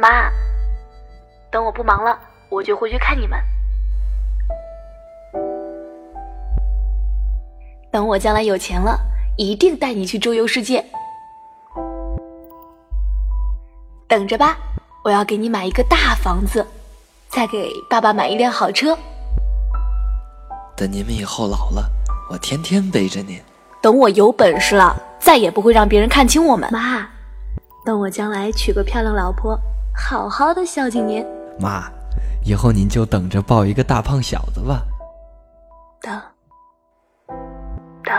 妈，等我不忙了，我就回去看你们。等我将来有钱了，一定带你去周游世界。等着吧，我要给你买一个大房子，再给爸爸买一辆好车。等你们以后老了，我天天背着你。等我有本事了，再也不会让别人看清我们。妈，等我将来娶个漂亮老婆，好好的孝敬您。妈，以后您就等着抱一个大胖小子吧。等，等，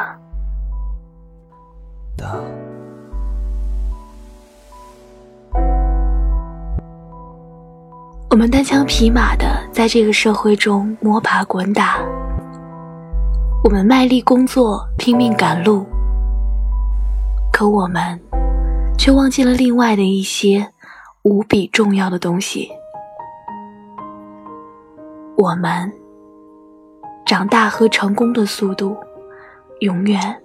等。我们单枪匹马的在这个社会中摸爬滚打，我们卖力工作，拼命赶路，可我们却忘记了另外的一些无比重要的东西。我们长大和成功的速度，永远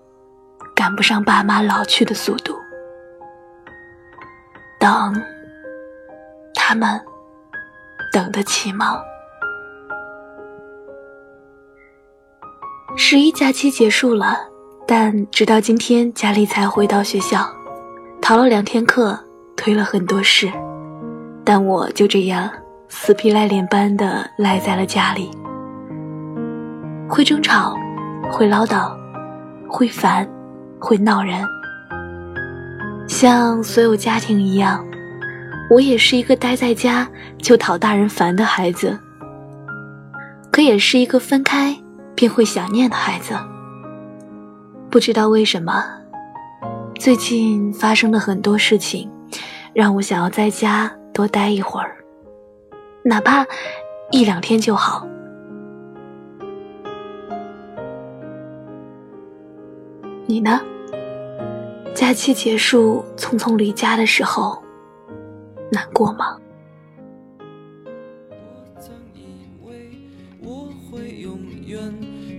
赶不上爸妈老去的速度。等他们。等得起吗？十一假期结束了，但直到今天，佳丽才回到学校，逃了两天课，推了很多事，但我就这样死皮赖脸般的赖在了家里。会争吵，会唠叨，会烦，会闹人，像所有家庭一样。我也是一个待在家就讨大人烦的孩子，可也是一个分开便会想念的孩子。不知道为什么，最近发生了很多事情，让我想要在家多待一会儿，哪怕一两天就好。你呢？假期结束，匆匆离家的时候。难过吗？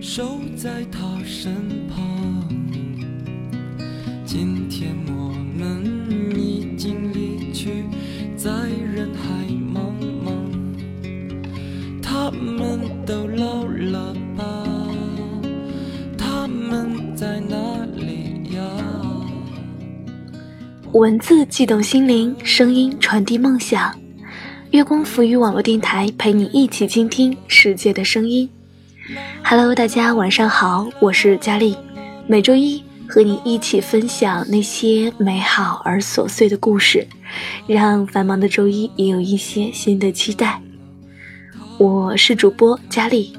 守在他身旁，今天我们文字悸动心灵，声音传递梦想。月光浮语网络电台陪你一起倾听世界的声音。Hello，大家晚上好，我是佳丽。每周一和你一起分享那些美好而琐碎的故事，让繁忙的周一也有一些新的期待。我是主播佳丽，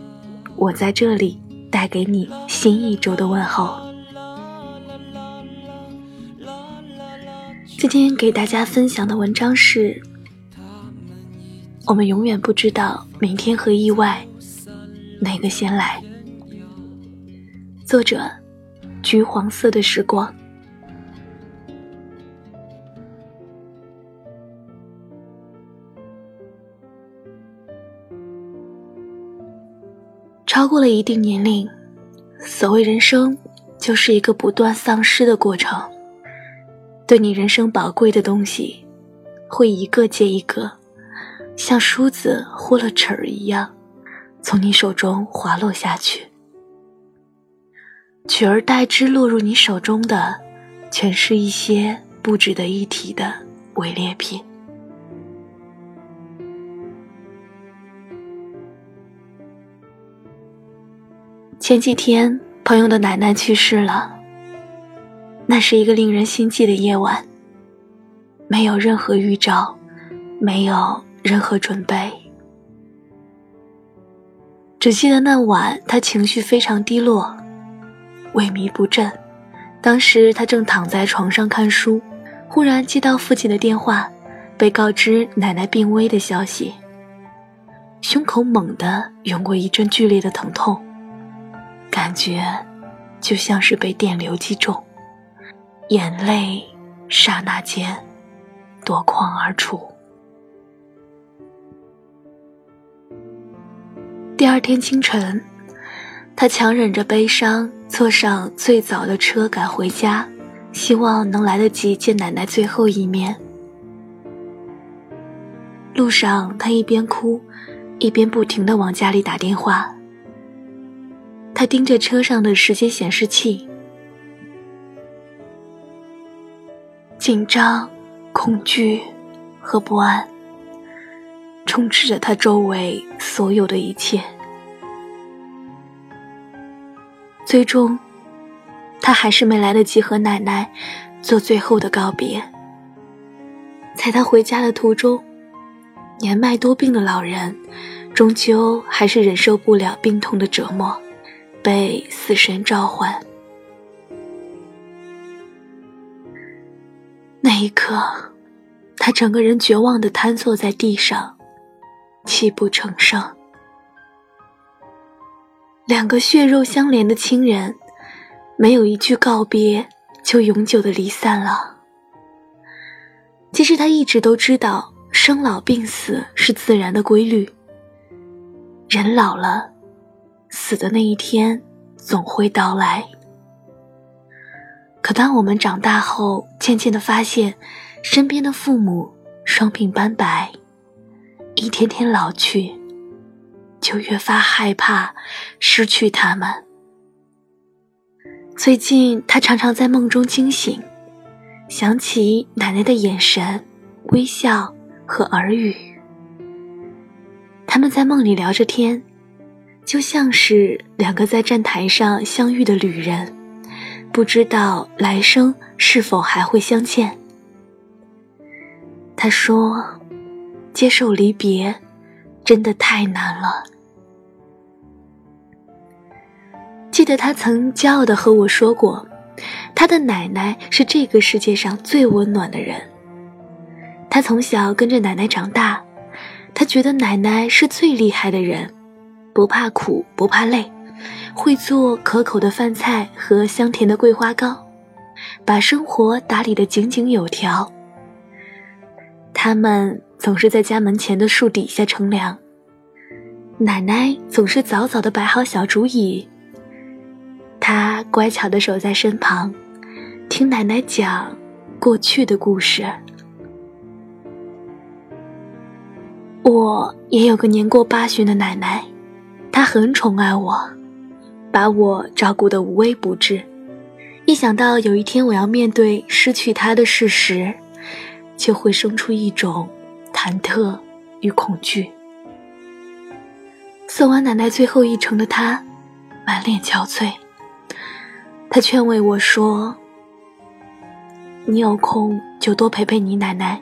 我在这里带给你新一周的问候。今天给大家分享的文章是：我们永远不知道明天和意外哪个先来。作者：橘黄色的时光。超过了一定年龄，所谓人生，就是一个不断丧失的过程。对你人生宝贵的东西，会一个接一个，像梳子豁了齿儿一样，从你手中滑落下去。取而代之落入你手中的，全是一些不值得一提的伪劣品。前几天，朋友的奶奶去世了。那是一个令人心悸的夜晚，没有任何预兆，没有任何准备。只记得那晚，他情绪非常低落，萎靡不振。当时他正躺在床上看书，忽然接到父亲的电话，被告知奶奶病危的消息。胸口猛地涌过一阵剧烈的疼痛，感觉就像是被电流击中。眼泪刹那间夺眶而出。第二天清晨，他强忍着悲伤，坐上最早的车赶回家，希望能来得及见奶奶最后一面。路上，他一边哭，一边不停的往家里打电话。他盯着车上的时间显示器，紧张、恐惧和不安充斥着他周围所有的一切。最终，他还是没来得及和奶奶做最后的告别。在他回家的途中，年迈多病的老人终究还是忍受不了病痛的折磨。被死神召唤，那一刻，他整个人绝望的瘫坐在地上，泣不成声。两个血肉相连的亲人，没有一句告别，就永久的离散了。其实他一直都知道，生老病死是自然的规律，人老了。死的那一天总会到来。可当我们长大后，渐渐的发现，身边的父母双鬓斑白，一天天老去，就越发害怕失去他们。最近，他常常在梦中惊醒，想起奶奶的眼神、微笑和耳语。他们在梦里聊着天。就像是两个在站台上相遇的旅人，不知道来生是否还会相见。他说：“接受离别，真的太难了。”记得他曾骄傲的和我说过，他的奶奶是这个世界上最温暖的人。他从小跟着奶奶长大，他觉得奶奶是最厉害的人。不怕苦，不怕累，会做可口的饭菜和香甜的桂花糕，把生活打理得井井有条。他们总是在家门前的树底下乘凉，奶奶总是早早的摆好小竹椅，他乖巧的守在身旁，听奶奶讲过去的故事。我也有个年过八旬的奶奶。她很宠爱我，把我照顾得无微不至。一想到有一天我要面对失去他的事实，就会生出一种忐忑与恐惧。送完奶奶最后一程的他，满脸憔悴。他劝慰我说：“你有空就多陪陪你奶奶。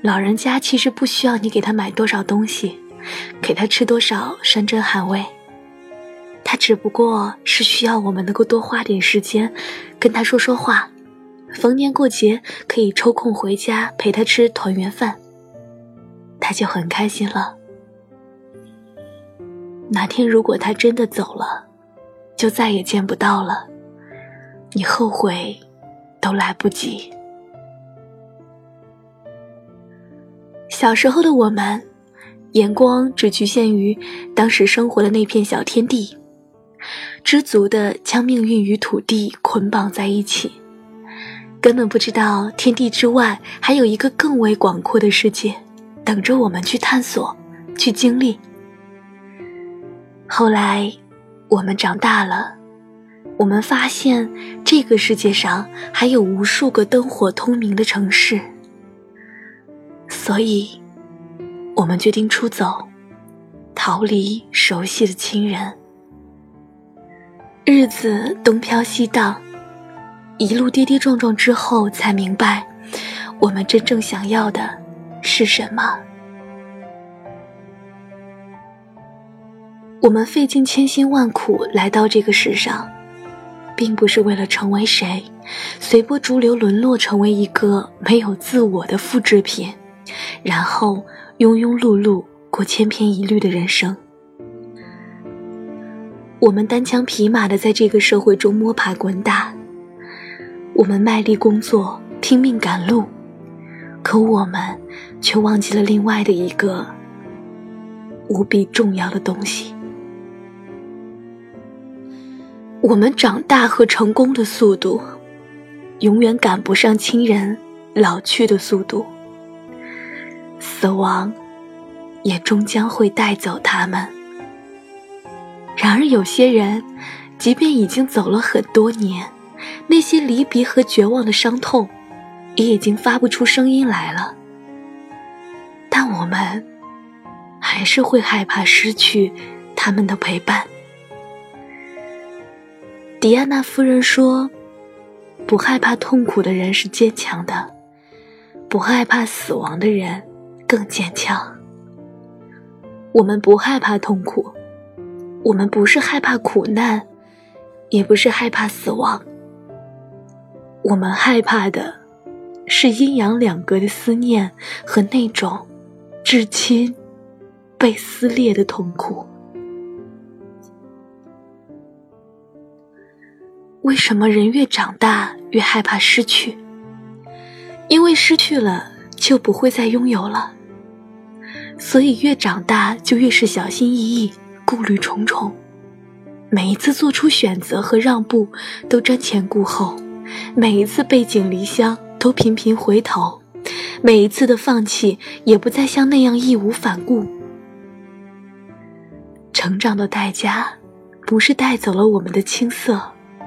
老人家其实不需要你给他买多少东西。”给他吃多少山珍海味，他只不过是需要我们能够多花点时间跟他说说话，逢年过节可以抽空回家陪他吃团圆饭，他就很开心了。哪天如果他真的走了，就再也见不到了，你后悔都来不及。小时候的我们。眼光只局限于当时生活的那片小天地，知足的将命运与土地捆绑在一起，根本不知道天地之外还有一个更为广阔的世界，等着我们去探索、去经历。后来，我们长大了，我们发现这个世界上还有无数个灯火通明的城市，所以。我们决定出走，逃离熟悉的亲人。日子东飘西荡，一路跌跌撞撞之后，才明白我们真正想要的是什么。我们费尽千辛万苦来到这个世上，并不是为了成为谁，随波逐流，沦落成为一个没有自我的复制品，然后。庸庸碌碌过千篇一律的人生，我们单枪匹马的在这个社会中摸爬滚打，我们卖力工作，拼命赶路，可我们却忘记了另外的一个无比重要的东西：我们长大和成功的速度，永远赶不上亲人老去的速度。死亡也终将会带走他们。然而，有些人，即便已经走了很多年，那些离别和绝望的伤痛，也已经发不出声音来了。但我们还是会害怕失去他们的陪伴。迪安娜夫人说：“不害怕痛苦的人是坚强的，不害怕死亡的人更坚强。”我们不害怕痛苦。我们不是害怕苦难，也不是害怕死亡。我们害怕的，是阴阳两隔的思念和那种至亲被撕裂的痛苦。为什么人越长大越害怕失去？因为失去了就不会再拥有了，所以越长大就越是小心翼翼。顾虑重重，每一次做出选择和让步都瞻前顾后，每一次背井离乡都频频回头，每一次的放弃也不再像那样义无反顾。成长的代价，不是带走了我们的青涩，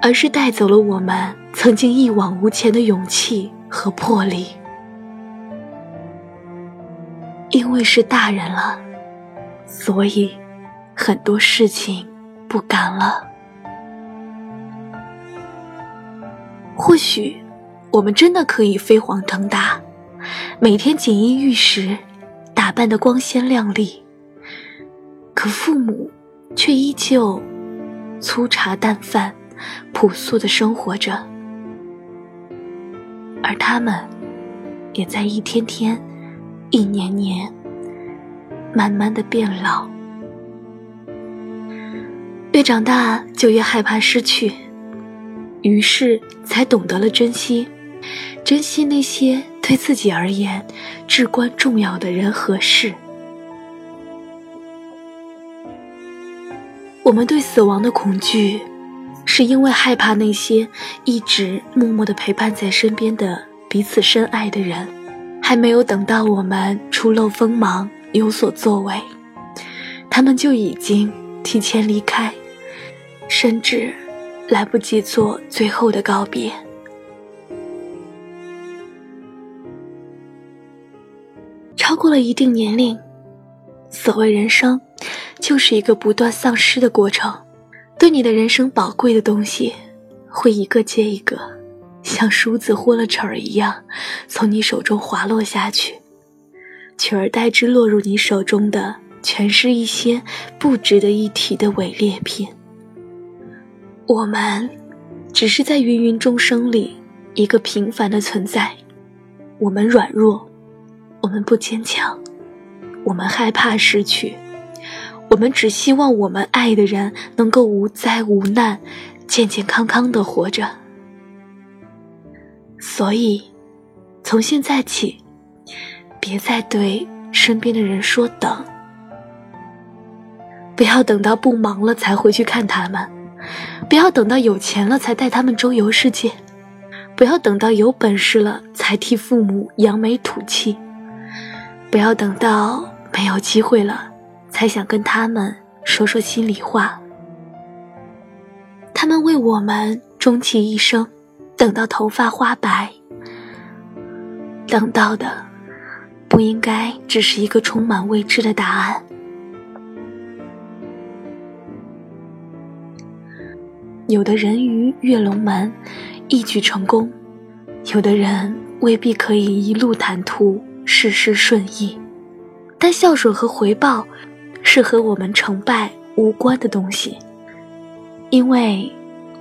而是带走了我们曾经一往无前的勇气和魄力。因为是大人了，所以。很多事情不敢了。或许我们真的可以飞黄腾达，每天锦衣玉食，打扮的光鲜亮丽。可父母却依旧粗茶淡饭、朴素的生活着，而他们也在一天天、一年年，慢慢的变老。越长大就越害怕失去，于是才懂得了珍惜，珍惜那些对自己而言至关重要的人和事。我们对死亡的恐惧，是因为害怕那些一直默默的陪伴在身边的彼此深爱的人，还没有等到我们初露锋芒有所作为，他们就已经提前离开。甚至来不及做最后的告别。超过了一定年龄，所谓人生，就是一个不断丧失的过程。对你的人生宝贵的东西，会一个接一个，像梳子豁了齿儿一样，从你手中滑落下去，取而代之落入你手中的，全是一些不值得一提的伪劣品。我们只是在芸芸众生里一个平凡的存在。我们软弱，我们不坚强，我们害怕失去，我们只希望我们爱的人能够无灾无难、健健康康的活着。所以，从现在起，别再对身边的人说“等”，不要等到不忙了才回去看他们。不要等到有钱了才带他们周游世界，不要等到有本事了才替父母扬眉吐气，不要等到没有机会了才想跟他们说说心里话。他们为我们终其一生，等到头发花白，等到的不应该只是一个充满未知的答案。有的人鱼跃龙门，一举成功；有的人未必可以一路坦途，事事顺意。但孝顺和回报，是和我们成败无关的东西，因为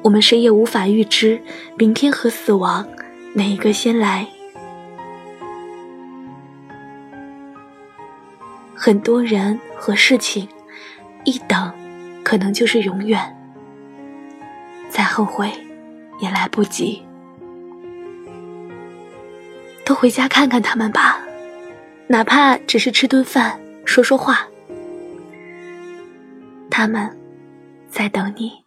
我们谁也无法预知明天和死亡哪一个先来。很多人和事情，一等，可能就是永远。再后悔，也来不及。都回家看看他们吧，哪怕只是吃顿饭，说说话。他们在等你。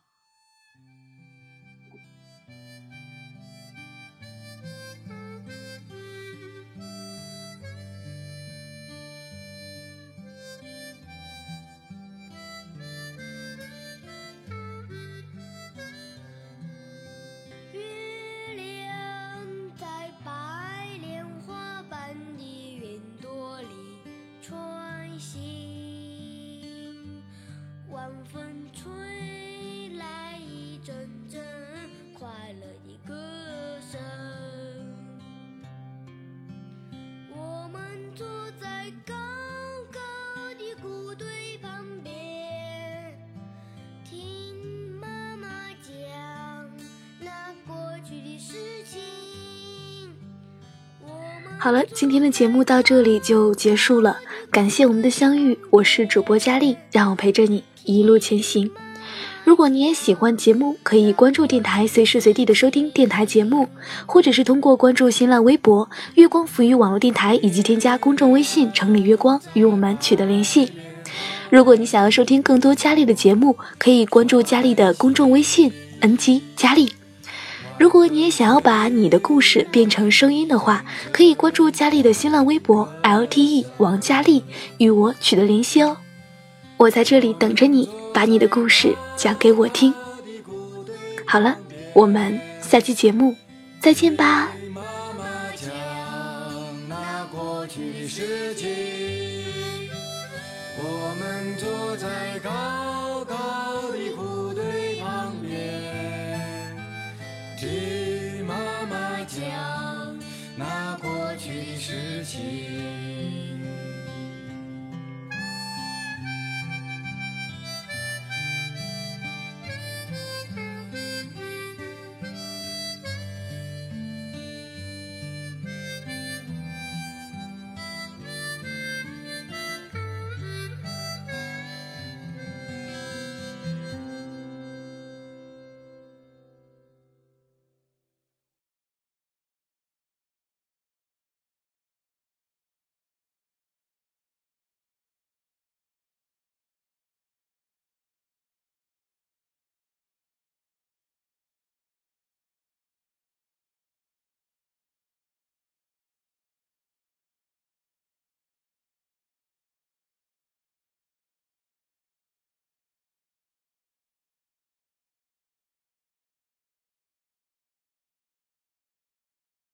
好了，今天的节目到这里就结束了，感谢我们的相遇，我是主播佳丽，让我陪着你一路前行。如果你也喜欢节目，可以关注电台，随时随地的收听电台节目，或者是通过关注新浪微博“月光浮语网络电台”以及添加公众微信“城里月光”与我们取得联系。如果你想要收听更多佳丽的节目，可以关注佳丽的公众微信 “ng 佳丽”。如果你也想要把你的故事变成声音的话，可以关注佳丽的新浪微博 “lte 王佳丽”与我取得联系哦。我在这里等着你，把你的故事讲给我听。好了，我们下期节目再见吧。